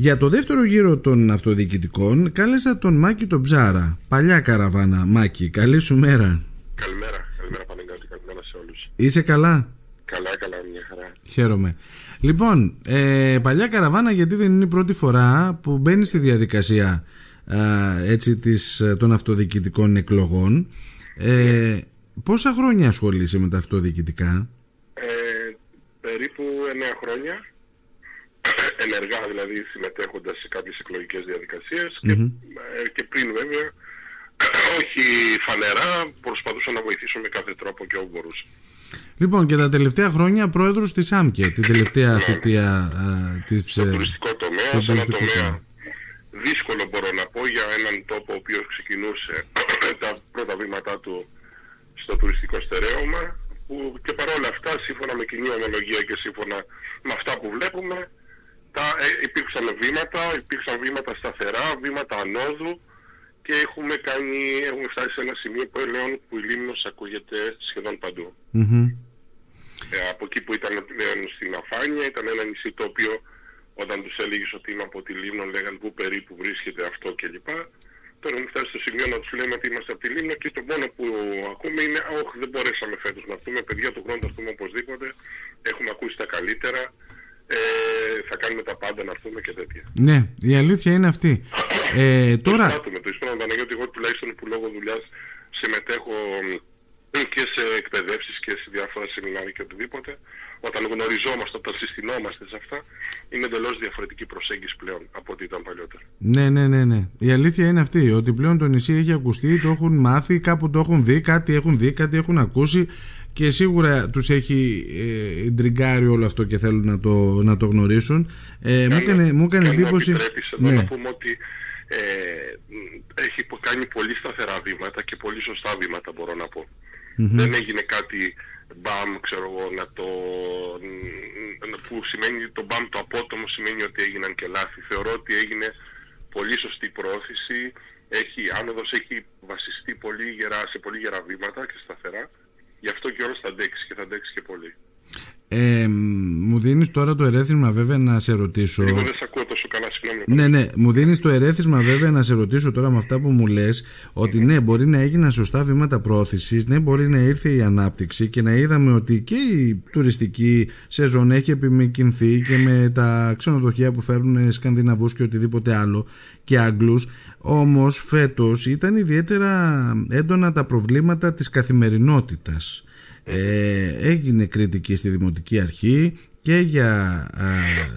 Για το δεύτερο γύρο των αυτοδιοικητικών κάλεσα τον Μάκη τον Ψάρα. Παλιά καραβάνα. Μάκη, καλή σου μέρα. Καλημέρα, καλημέρα Πανεγκάτη, καλημέρα σε όλους. Είσαι καλά; Καλά, καλά, μια χαρά. Χαίρομαι. Λοιπόν, ε, παλιά καραβάνα γιατί δεν είναι η πρώτη φορά που μπαίνει στη διαδικασία έτσι, της, των αυτοδιοικητικών εκλογών. Ε, πόσα χρόνια ασχολείσαι με τα αυτοδιοικητικά; Ε, περίπου 9 χρόνια ενεργά δηλαδή συμμετέχοντας σε κάποιες εκλογικές και, ε, και πριν βέβαια όχι φανερά προσπαθούσα να βοηθήσω με κάθε τρόπο και όπου μπορούσα. Λοιπόν και τα τελευταία χρόνια πρόεδρος της ΑΜΚΕ, την τελευταία ναι. θητεία της... Στο τουριστικό τομέα, σε ένα τομέα δύσκολο μπορώ να πω για έναν τόπο ο οποίος ξεκινούσε τα πρώτα βήματά του στο τουριστικό στερέωμα που και παρόλα αυτά σύμφωνα με κοινή ομολογία και σύμφωνα με αυτά που βλέπουμε τα, ε, υπήρξαν βήματα, υπήρξαν βήματα σταθερά, βήματα ανόδου και έχουμε, κάνει, έχουμε φτάσει σε ένα σημείο που πλέον που η Λίμνος ακούγεται σχεδόν Ε, από εκεί που ήταν πλέον στην αφάνεια, ήταν ένα νησί το οποίο όταν τους έλεγες ότι είμαι από τη Λίμνο λέγανε πού περίπου βρίσκεται αυτό κλπ. Τώρα έχουμε φτάσει στο σημείο να τους λέμε ότι είμαστε από τη Λίμνο και το μόνο που ακούμε είναι όχι δεν μπορέσαμε φέτος να έρθουμε, παιδιά του χρόνου θα έρθουμε οπωσδήποτε, έχουμε ακούσει τα καλύτερα, ε, θα κάνουμε τα πάντα να έρθουμε και τέτοια. Ναι, η αλήθεια είναι αυτή. ε, τώρα... Το με το Ισπρόνο γιατί εγώ τουλάχιστον που λόγω δουλειάς συμμετέχω και σε εκπαιδεύσεις και σε διάφορα σεμινάρια και οτιδήποτε όταν γνωριζόμαστε, όταν συστηνόμαστε σε αυτά, είναι εντελώς διαφορετική προσέγγιση πλέον από ό,τι ήταν παλιότερα. Ναι, ναι, ναι, ναι. Η αλήθεια είναι αυτή, ότι πλέον το νησί έχει ακουστεί, το έχουν μάθει, κάπου το έχουν δει, κάτι έχουν δει, κάτι έχουν ακούσει και σίγουρα τους έχει ε, ντριγκάρει όλο αυτό και θέλουν να το, να το γνωρίσουν. Ε, μου έκανε, μου έκανε εντύπωση... ναι. να πούμε ότι ε, έχει κάνει πολύ σταθερά βήματα και πολύ σωστά βήματα μπορώ να πω. Δεν έγινε κάτι μπαμ, ξέρω εγώ, να το... που σημαίνει το μπαμ το απότομο σημαίνει ότι έγιναν και λάθη. Θεωρώ ότι έγινε πολύ σωστή πρόθεση, έχει, άνοδος έχει βασιστεί πολύ γερά, σε πολύ γερά βήματα και σταθερά. Γι' αυτό και όλος θα αντέξει και θα αντέξει και πολύ. Ε, μου δίνεις τώρα το ερέθισμα βέβαια να σε ρωτήσω Λίγο δεν σε ακούω τόσο καλά, συγγνώμη Ναι, ναι, μου δίνεις το ερέθισμα βέβαια να σε ρωτήσω τώρα με αυτά που μου λες Ότι ναι, μπορεί να έγιναν σωστά βήματα πρόθεσης Ναι, μπορεί να ήρθε η ανάπτυξη Και να είδαμε ότι και η τουριστική σεζόν έχει επιμηκυνθεί Και με τα ξενοδοχεία που φέρουν Σκανδιναβούς και οτιδήποτε άλλο Και Άγγλους Όμως φέτος ήταν ιδιαίτερα έντονα τα προβλήματα της καθημερινότητας. Ε, έγινε κριτική στη Δημοτική Αρχή και για α,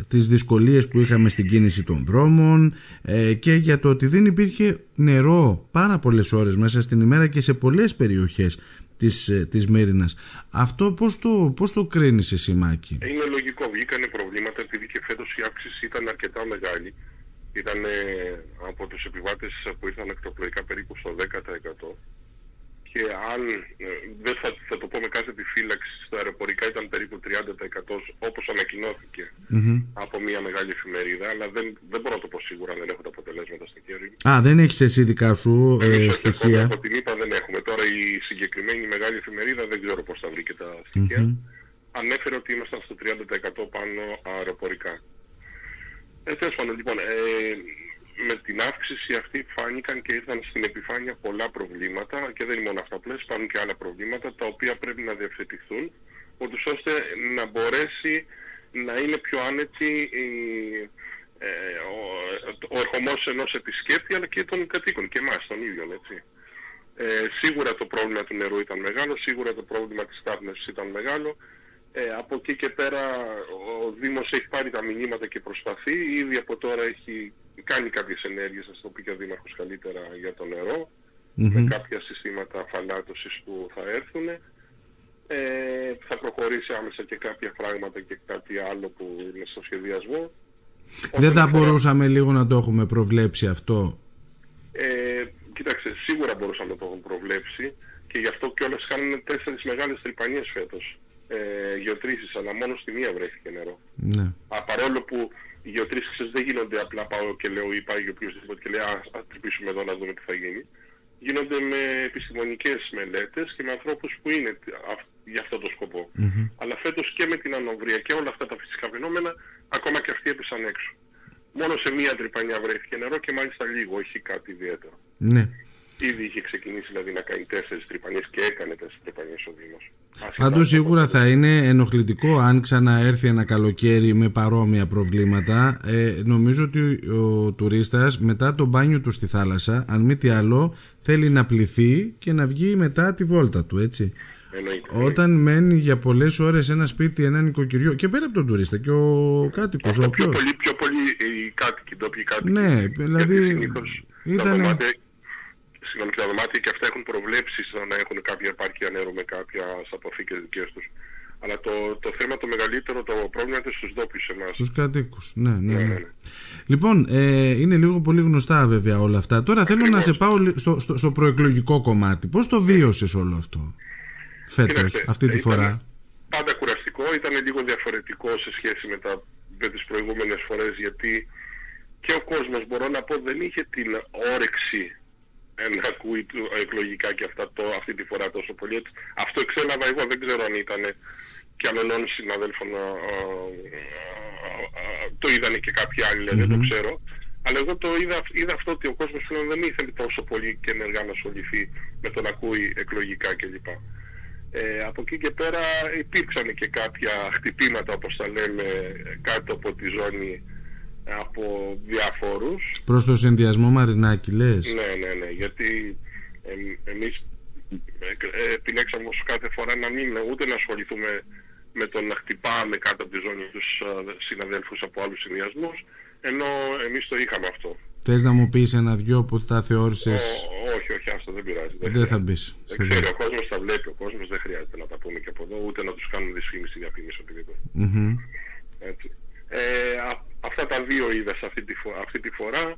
τις δυσκολίες που είχαμε στην κίνηση των δρόμων ε, και για το ότι δεν υπήρχε νερό πάρα πολλές ώρες μέσα στην ημέρα και σε πολλές περιοχές της, ε, της Μύρινας. Αυτό πώς το, πώς το κρίνεις εσύ Μάκη; Είναι λογικό, βγήκανε προβλήματα επειδή και φέτος η αύξηση ήταν αρκετά μεγάλη. Ήταν από τους επιβάτες που ήρθαν εκτοπλοϊκά περίπου στο 10% και αν, ε, δεν θα, θα το πω με κάθε επιφύλαξη, στα αεροπορικά ήταν περίπου 30% όπως από μια μεγάλη εφημερίδα, αλλά δεν, δεν μπορώ να το πω σίγουρα, δεν έχω τα αποτελέσματα στο χέρι. Α, δεν έχεις εσύ δικά σου ε, στοιχεία; Από την είπα δεν έχουμε. Τώρα η συγκεκριμένη μεγάλη εφημερίδα δεν ξέρω πώς θα βρει και τα στοιχεία. Ανέφερε ότι ήμασταν στο 30% πάνω αεροπορικά. Ε, τέλος πάντων, λοιπόν, ε, με την αύξηση αυτή φάνηκαν και ήρθαν στην επιφάνεια πολλά προβλήματα και δεν είναι μόνο αυτά που λες, υπάρχουν και άλλα προβλήματα τα οποία πρέπει να διευθετηθούν ούτως ώστε να μπορέσει να είναι πιο άνετη ε, ο, ο ερχομός ενός επισκέπτη αλλά και των κατοίκων και εμάς των ίδιων έτσι. Ε, σίγουρα το πρόβλημα του νερού ήταν μεγάλο, σίγουρα το πρόβλημα της στάθμευσης ήταν μεγάλο. Ε, από εκεί και πέρα ο Δήμος έχει πάρει τα μηνύματα και προσπαθεί, ήδη από τώρα έχει κάνει κάποιες ενέργειες, θα το πει και ο Δήμαρχος καλύτερα, για το νερο με κάποια συστήματα αφαλάτωσης που θα έρθουν. Ε, θα προχωρήσει άμεσα και κάποια πράγματα και κάτι άλλο που είναι στο σχεδιασμό. Δεν θα μπορούσαμε λίγο να το έχουμε προβλέψει αυτό; Ε, κοιτάξτε, σίγουρα μπορούσαμε να το έχουμε προβλέψει και γι' αυτό και όλες κάνουν τέσσερις μεγάλες τρυπανίες φέτος. Ε, γεωτρήσεις, αλλά μόνο στη μία βρέθηκε νερό. Ναι. Α, παρόλο που οι γεωτρήσεις δεν γίνονται απλά πάω και λέω ή πάει οποιοδήποτε και λέει ας, ας τρυπήσουμε εδώ να δούμε τι θα γίνει. Γίνονται με επιστημονικές μελέτες και με ανθρώπους που είναι για αυτό το σκοπό. Αλλά φέτος και με την ανοβρία και όλα αυτά τα φυσικά φαινόμενα ακόμα και αυτοί έπεσαν έξω. μόνο σε μία τρυπανιά βρέθηκε νερό και μάλιστα λίγο, όχι κάτι ιδιαίτερο. Ναι. Ήδη είχε ξεκινήσει δηλαδή να κάνει τέσσερις τρυπανιές και έκανε τέσσερις τρυπανιές ο Δήμος. Πάντως σίγουρα θα είναι ενοχλητικό αν ξαναέρθει ένα καλοκαίρι με παρόμοια προβλήματα. Ε, νομίζω ότι ο τουρίστας μετά το μπάνιο του στη θάλασσα, αν μη τι άλλο, θέλει να πληθεί και να βγει μετά τη βόλτα του, έτσι. Εννοείται. Όταν μένει για πολλές ώρες ένα σπίτι, ένα νοικοκυριό και πέρα από τον τουρίστα και ο κάτοικος, ο πιο οποίος. πολύ, πιο πολύ οι κάτοικοι, οι ντόπιοι κάτοικοι. Ναι, δηλαδή Γιατί συνήθως τα ήτανε- δωμάτια- Συγγνώμη, τα δωμάτια και αυτά έχουν προβλέψεις στο να έχουν κάποια επάρκεια νερού με κάποια αποθήκες δικές τους. Αλλά το, το θέμα το μεγαλύτερο, το πρόβλημα είναι στους ντόπιους εμάς. Στους κατοίκους. Ναι, ναι, Ναι, ναι. ναι, ναι. Λοιπόν, ε, είναι λίγο πολύ γνωστά βέβαια όλα αυτά. Τώρα θέλω να σε πάω λι- στο, στο, στο προεκλογικό κομμάτι. Πώς το βίωσες όλο αυτό φέτος, Κοίταξε, αυτή τη ήταν φορά; Πάντα κουραστικό, ήταν λίγο διαφορετικό σε σχέση με, τα, με τις προηγούμενες φορές γιατί και ο κόσμος μπορώ να πω δεν είχε την όρεξη ε, να ακούει του- εκλογικά και αυτά το, αυτή τη φορά τόσο πολύ. Έτσι, Αυτό εξέλαβα εγώ, δεν ξέρω αν ήταν και αλλωνών συναδέλφων α, α, α, α, το είδανε και κάποιοι άλλοι, δεν το ξέρω. Αλλά εγώ το είδα, είδα αυτό ότι ο κόσμος πλέον δεν ήθελε τόσο πολύ και ενεργά να ασχοληθεί με το να ακούει εκλογικά κλπ. Ε, από εκεί και πέρα υπήρξαν και κάποια χτυπήματα όπως τα λέμε κάτω από τη ζώνη από διαφόρους. Προς το συνδυασμό Μαρινάκη, λες; Ναι, ναι, ναι, γιατί ε, εμείς ε, ε, επιλέξαμε ως κάθε φορά να μην ούτε να ασχοληθούμε με το να χτυπάμε κάτω από τη ζώνη τους ε, συναδέλφους από άλλους συνδυασμούς, ενώ εμείς το είχαμε αυτό. Θες να μου πεις ένα-δυο που θα θεώρησες; Ο- όχι, όχι, άστο, δεν πειράζει. Δεν θα χρειάζεται. μπεις. Δεν ξέρει, ο κόσμος τα βλέπει, ο κόσμος δεν χρειάζεται να τα πούμε και από εδώ, ούτε να τους κάνουμε δυσφήμιση διαφήμιση οτιδήποτε. Έτσι. Ε, α- αυτά τα δύο είδα σε αυτή τη, φο- αυτή τη φορά.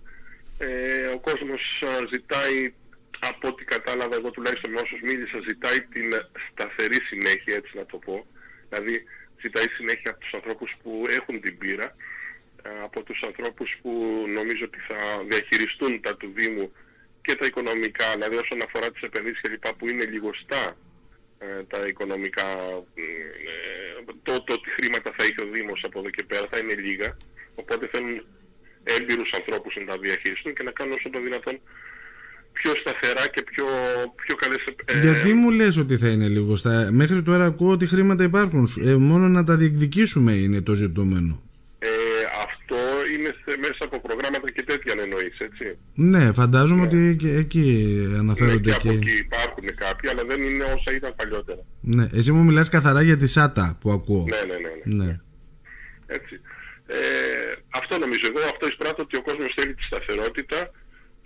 Ε, ο κόσμος α, ζητάει, από ό,τι κατάλαβα εγώ τουλάχιστον με όσους μίλησα, ζητάει την σταθερή συνέχεια, έτσι να το πω. Δηλαδή ζητάει συνέχεια από τους ανθρώπους που έχουν την πείρα, α, από τους ανθρώπους που νομίζω ότι θα διαχειριστούν τα του Δήμου και τα οικονομικά, δηλαδή όσον αφορά τις επενδύσεις και λοιπά που είναι λιγοστά ε, τα οικονομικά, ε, το, το τι χρήματα θα έχει ο Δήμος από εδώ και πέρα θα είναι λίγα, οπότε θέλουν έμπειρους ανθρώπους να τα διαχειριστούν και να κάνουν όσο το δυνατόν πιο σταθερά και πιο, πιο καλές... ε, Γιατί μου λες ότι θα είναι λίγο στα... Μέχρι τώρα ακούω ότι χρήματα υπάρχουν. Ε, μόνο να τα διεκδικήσουμε είναι το ζητούμενο. ε, αυτό είναι σε- μέσα από προγράμματα και τέτοια αν εννοείς, έτσι; Ναι, φαντάζομαι ότι και εκεί Ναι, αναφέρονται και από και... εκεί υπάρχουν κάποια, αλλά δεν είναι όσα ήταν παλιότερα. Ναι, εσύ μου μιλάς καθαρά για τη ΣΑΤΑ που ακούω. Ναι, ναι, ναι. ναι. Ναι. Έτσι. Ε, αυτό νομίζω εγώ, αυτό εισπράττω ότι ο κόσμος θέλει τη σταθερότητα,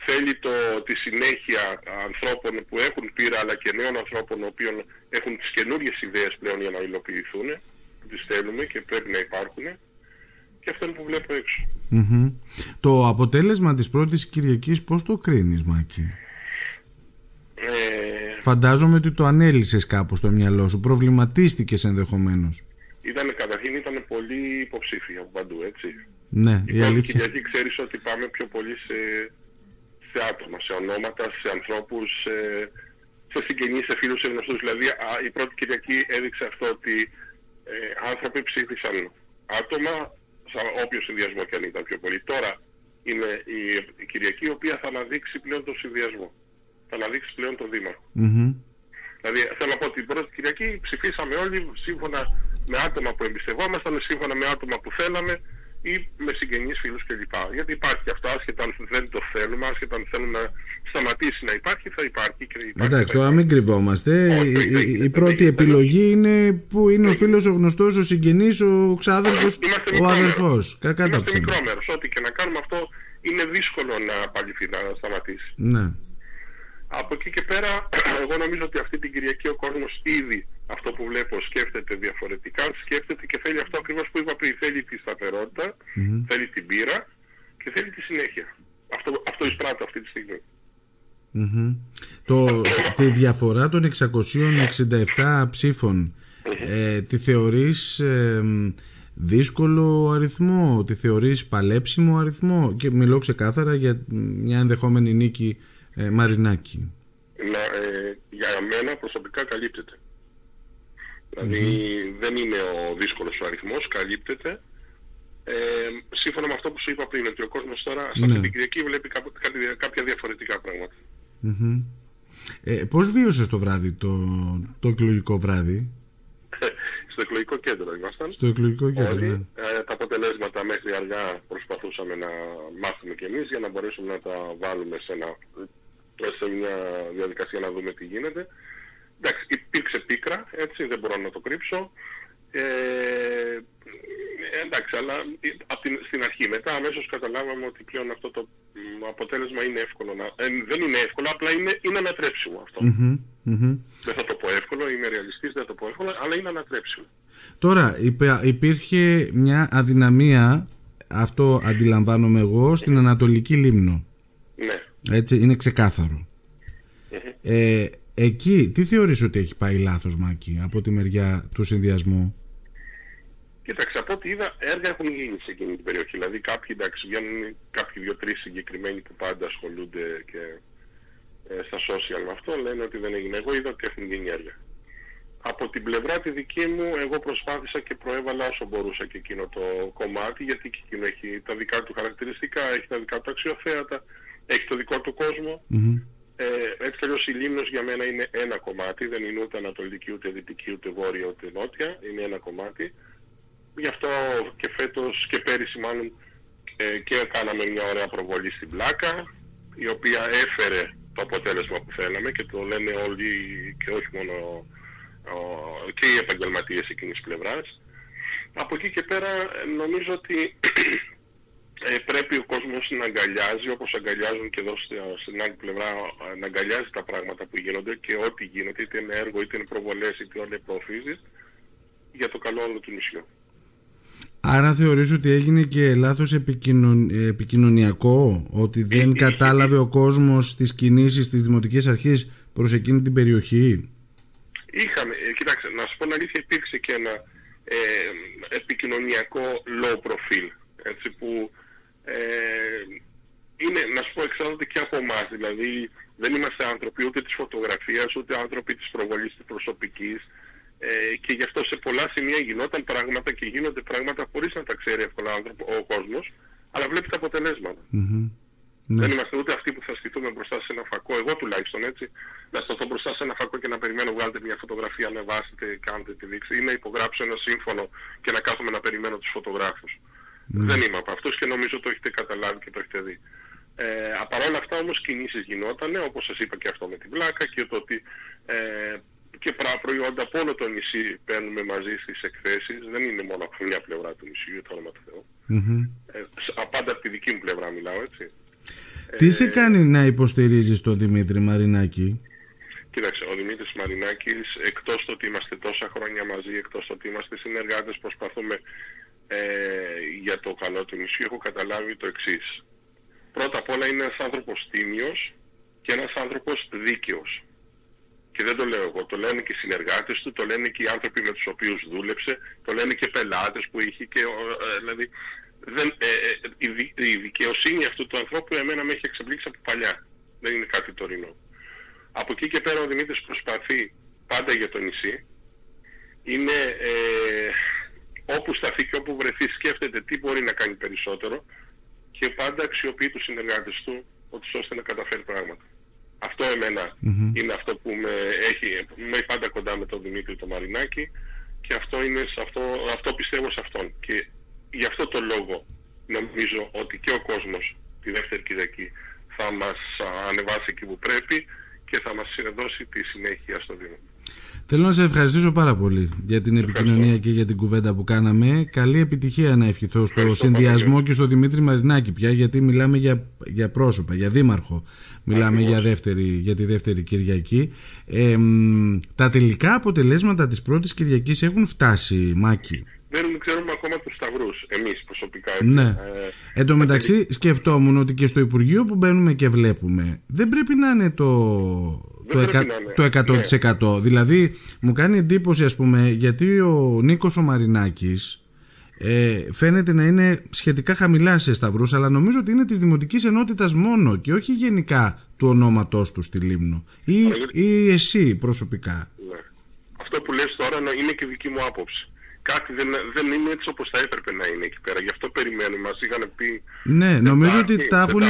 θέλει το, τη συνέχεια ανθρώπων που έχουν πείρα αλλά και νέων ανθρώπων οι οποίων έχουν τις καινούριες ιδέες πλέον για να υλοποιηθούν, που τις θέλουμε και πρέπει να υπάρχουν και αυτό είναι που βλέπω έξω. Μμμ. Το αποτέλεσμα της πρώτης Κυριακής πώς το κρίνεις Μάκη; Ε, Φαντάζομαι ότι το ανέλησες κάπως στο μυαλό σου Προβληματίστηκες ενδεχομένως ήταν, καταρχήν ήταν πολύ υποψήφοι από παντού, έτσι. Ναι, Η η πρώτη αλήθεια Κυριακή ξέρεις ότι πάμε πιο πολύ σε, σε άτομα, σε ονόματα, σε ανθρώπους, σε, σε συγγενείς, σε φίλους, σε γνωστούς. Δηλαδή α, η πρώτη Κυριακή έδειξε αυτό ότι ε, άνθρωποι ψήφισαν άτομα, σε όποιο συνδυασμό και αν ήταν πιο πολύ. Τώρα είναι η, η Κυριακή η οποία θα αναδείξει πλέον τον συνδυασμό. Θα αναδείξει πλέον τον Δήμαρχο. Μμμ. Δηλαδή θέλω να πω ότι την πρώτη Κυριακή ψηφίσαμε όλοι σύμφωνα με άτομα που εμπιστευόμασταν, σύμφωνα με άτομα που θέλαμε ή με συγγενείς φίλους κλπ. Γιατί υπάρχει αυτό, άσχετα αν δεν το θέλουμε, άσχετα αν θέλουμε να σταματήσει να υπάρχει, θα υπάρχει και υπάρχει. Εντάξει, θα τώρα μην κρυβόμαστε. Όχι, Η- όχι, η, όχι, η δεν πρώτη έχει, δεν επιλογή είναι που είναι ο φίλος, ο γνωστός, ο συγγενής, ο ξάδερφος, Είμαστε ο μικρό αδερφός. μέρος. Κακά τα Είμαστε ψέματα. μικρό μέρος. Ό,τι και να κάνουμε αυτό είναι δύσκολο να απαλληφθεί, να σταματήσει. Ναι. Από εκεί και πέρα, εγώ νομίζω ότι αυτή την Κυριακή ο κόσμος ήδη αυτό που βλέπω σκέφτεται διαφορετικά, σκέφτεται και θέλει αυτό ακριβώς που είπα πριν, θέλει τη σταθερότητα, θέλει την πείρα και θέλει τη συνέχεια. Αυτό, αυτό εισπράττω αυτή τη στιγμή. Μμμ. Το, τη διαφορά των 667 ψήφων ε, τη θεωρείς ε, δύσκολο αριθμό, τη θεωρείς παλέψιμο αριθμό; Και μιλώ ξεκάθαρα για μια ενδεχόμενη νίκη ε, Μαρινάκη. Να, ε, για μένα προσωπικά καλύπτεται. Δηλαδή δεν είναι ο δύσκολος ο αριθμός, καλύπτεται. Ε, σύμφωνα με αυτό που σου είπα πριν, ότι ο κόσμος τώρα σε αυτή την Κυριακή βλέπει κάποια, κάποια διαφορετικά πράγματα. Mm-hmm. Ε, πώς βίωσες το βράδυ, το, το εκλογικό βράδυ; στο εκλογικό κέντρο ήμασταν. Στο εκλογικό κέντρο, Όλοι, ναι. ε, τα αποτελέσματα μέχρι αργά προσπαθούσαμε να μάθουμε κι εμείς για να μπορέσουμε να τα βάλουμε σε, ένα, σε μια διαδικασία να δούμε τι γίνεται. Εντάξει, υπήρξε πίκρα, έτσι, δεν μπορώ να το κρύψω. Ε, εντάξει, αλλά από την, στην αρχή μετά αμέσως καταλάβαμε ότι πλέον αυτό το αποτέλεσμα είναι εύκολο να... Ε, δεν είναι εύκολο, απλά είναι, είναι ανατρέψιμο αυτό. Mm-hmm, mm-hmm. Δεν θα το πω εύκολο, είμαι ρεαλιστής, δεν θα το πω εύκολο, αλλά είναι ανατρέψιμο. Τώρα, υπήρχε μια αδυναμία, αυτό αντιλαμβάνομαι εγώ, στην Ανατολική Λίμνο. Ναι. Έτσι, είναι ξεκάθαρο. Ε, εκεί, τι θεωρείς ότι έχει πάει λάθος, Μάκη, από τη μεριά του συνδυασμού; Κοίταξε, από ό,τι είδα, έργα έχουν γίνει σε εκείνη την περιοχή. Δηλαδή, κάποιοι, εντάξει, βγαίνουν κάποιοι δύο-τρεις συγκεκριμένοι που πάντα ασχολούνται και ε, στα social με αυτό, λένε ότι δεν έγινε. Εγώ είδα ότι έχουν γίνει έργα. Από την πλευρά τη δική μου, εγώ προσπάθησα και προέβαλα όσο μπορούσα και εκείνο το κομμάτι, γιατί και εκείνο έχει τα δικά του χαρακτηριστικά, έχει τα δικά του αξιοθέατα, έχει το δικό του κόσμο. Ε, έτσι αλλιώς η Λίμνος για μένα είναι ένα κομμάτι, δεν είναι ούτε ανατολική, ούτε δυτική, ούτε βόρεια, ούτε νότια, είναι ένα κομμάτι. Γι' αυτό και φέτος και πέρυσι μάλλον ε, και κάναμε μια ωραία προβολή στην Πλάκα, η οποία έφερε το αποτέλεσμα που θέλαμε και το λένε όλοι και όχι μόνο και οι επαγγελματίες εκείνης πλευράς. Από εκεί και πέρα νομίζω ότι ε, πρέπει ο κόσμος να αγκαλιάζει όπως αγκαλιάζουν και εδώ στην άλλη πλευρά να αγκαλιάζει τα πράγματα που γίνονται και ό,τι γίνεται είτε είναι έργο είτε είναι προβολές είτε όλα προωθήσεις για το καλό όλου του νησιού. Άρα θεωρείς ότι έγινε και λάθος επικοινωνιακό, ότι δεν κατάλαβε ο κόσμος τις κινήσεις της Δημοτικής Αρχής προς εκείνη την περιοχή; Είχαμε, ε, κοιτάξτε, να σου πω αλήθεια υπήρξε και ένα ε, επικοινωνιακό low profile, έτσι που ε, είναι, να σου πω, εξάρτηται και από εμάς, δηλαδή δεν είμαστε άνθρωποι ούτε της φωτογραφίας, ούτε άνθρωποι της προβολής της προσωπικής, ε, και γι' αυτό σε πολλά σημεία γινόταν πράγματα και γίνονται πράγματα χωρίς να τα ξέρει εύκολα ο κόσμος, αλλά βλέπεις τα αποτελέσματα. Ναι. Δεν είμαστε ούτε αυτοί που θα στηθούμε μπροστά σε ένα φακό, εγώ τουλάχιστον έτσι, να σταθώ μπροστά σε ένα φακό και να περιμένω βγάλετε μια φωτογραφία, ανεβάσετε, κάντε τη δείξη ή να υπογράψω ένα σύμφωνο και να κάθομαι να περιμένω τους φωτογράφους. Ναι. Δεν είμαι από αυτούς και νομίζω το έχετε καταλάβει και το έχετε δει. Ε, παρόλα αυτά όμως κινήσεις γινότανε, όπως σας είπα και αυτό με την πλάκα και το ότι ε, και προϊόντα από όλο το νησί παίρνουμε μαζί στις εκθέσεις. Δεν είναι μόνο από μια πλευρά του νησιού, το όνομα του Θεού. Mm-hmm. Ε, πάντα από τη δική μου πλευρά μιλάω, έτσι. Τι σε κάνει να υποστηρίζεις τον Δημήτρη Μαρινάκη; Κοίταξε, ο Δημήτρης Μαρινάκης, εκτός το ότι είμαστε τόσα χρόνια μαζί, εκτός το ότι είμαστε συνεργάτες, προσπαθούμε ε, για το καλό του νησιού, έχω καταλάβει το εξής. Πρώτα απ' όλα είναι ένας άνθρωπος τίμιος και ένας άνθρωπος δίκαιος. Και δεν το λέω εγώ, το λένε και οι συνεργάτες του, το λένε και οι άνθρωποι με τους οποίους δούλεψε, το λένε και πελάτες που είχε και ε, δηλαδή δεν, ε, ε, η, η δικαιοσύνη αυτού του ανθρώπου εμένα με έχει εξεπλήξει από παλιά. Δεν είναι κάτι τωρινό. Από εκεί και πέρα ο Δημήτρης προσπαθεί πάντα για το νησί. Είναι ε, όπου σταθεί και όπου βρεθείς σκέφτεται τι μπορεί να κάνει περισσότερο και πάντα αξιοποιεί τους συνεργάτες του ώστε να καταφέρει πράγματα. Αυτό είναι αυτό που με έχει, με πάντα κοντά με τον Δημήτρη το Μαρινάκη και αυτό, είναι αυτό, αυτό πιστεύω σε αυτόν. Και γι' αυτό το λόγο νομίζω ότι και ο κόσμος τη δεύτερη Κυριακή θα μας ανεβάσει εκεί που πρέπει και θα μας δώσει τη συνέχεια στο Δήμο. Θέλω να σε ευχαριστήσω πάρα πολύ για την επικοινωνία και για την κουβέντα που κάναμε. Καλή επιτυχία να ευχηθώ στο συνδυασμό και στο Δημήτρη Μαρινάκη πια, γιατί μιλάμε για, για πρόσωπα, για δήμαρχο. Μιλάμε για, δεύτερη, για τη δεύτερη Κυριακή. Ε, τα τελικά αποτελέσματα της πρώτης Κυριακής έχουν φτάσει, Μάκη. Δεν ξέρουμε ακόμα τους σταυρούς, εμείς προσωπικά. Ναι. Ε, Εν τω μεταξύ σκεφτόμουν ότι και στο Υπουργείο που μπαίνουμε και βλέπουμε δεν πρέπει να είναι το το, εκα, το 100%. Ναι. Δηλαδή μου κάνει εντύπωση ας πούμε γιατί ο Νίκος ο Μαρινάκης ε, φαίνεται να είναι σχετικά χαμηλά σε σταυρούς αλλά νομίζω ότι είναι της Δημοτικής Ενότητας μόνο και όχι γενικά του ονόματός του στη Λίμνο ή, ή εσύ προσωπικά. Ναι. Αυτό που λες τώρα είναι και δική μου άποψη. Κάτι δεν, δεν είναι έτσι όπως θα έπρεπε να είναι εκεί πέρα. Γι' αυτό περιμένουμε. Μας είχαν πει... Ναι, νομίζω ότι, τα έχουν,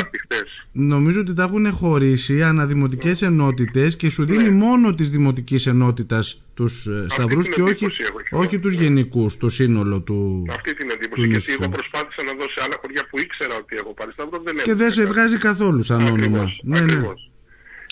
νομίζω ότι τα έχουν χωρίσει αναδημοτικές ναι. ενότητες και σου δίνει ναι. μόνο της δημοτικής ενότητας τους ε, σταυρούς και όχι, όχι τους ναι. γενικούς, το σύνολο του Αυτή την εντύπωση, γιατί εγώ προσπάθησα να δώσω άλλα χωριά που ήξερα ότι έχω πάρει σταυρό, δεν Και δεν σε βγάζει καθόλου σαν όνομα. Ναι, ναι.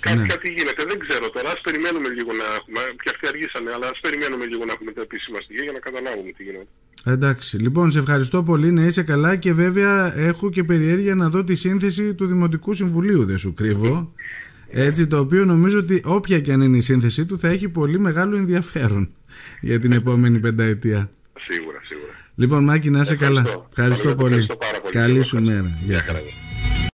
Κάτι, ναι. κάτι γίνεται, δεν ξέρω τώρα. Ας περιμένουμε λίγο να έχουμε. Και αυτοί αργήσανε, αλλά ας περιμένουμε λίγο να έχουμε τα επίσημα στοιχεία για να καταλάβουμε τι γίνεται. Εντάξει. Λοιπόν, σε ευχαριστώ πολύ. Να είσαι καλά και βέβαια έχω και περιέργεια να δω τη σύνθεση του Δημοτικού Συμβουλίου, δεν σου κρύβω. Έτσι, το οποίο νομίζω ότι όποια και αν είναι η σύνθεσή του θα έχει πολύ μεγάλο ενδιαφέρον για την επόμενη πενταετία. Σίγουρα, σίγουρα. Λοιπόν, Μάκη, να είσαι καλά. Ευχαριστώ, πολύ. Καλή σου μέρα. Γεια χαρά.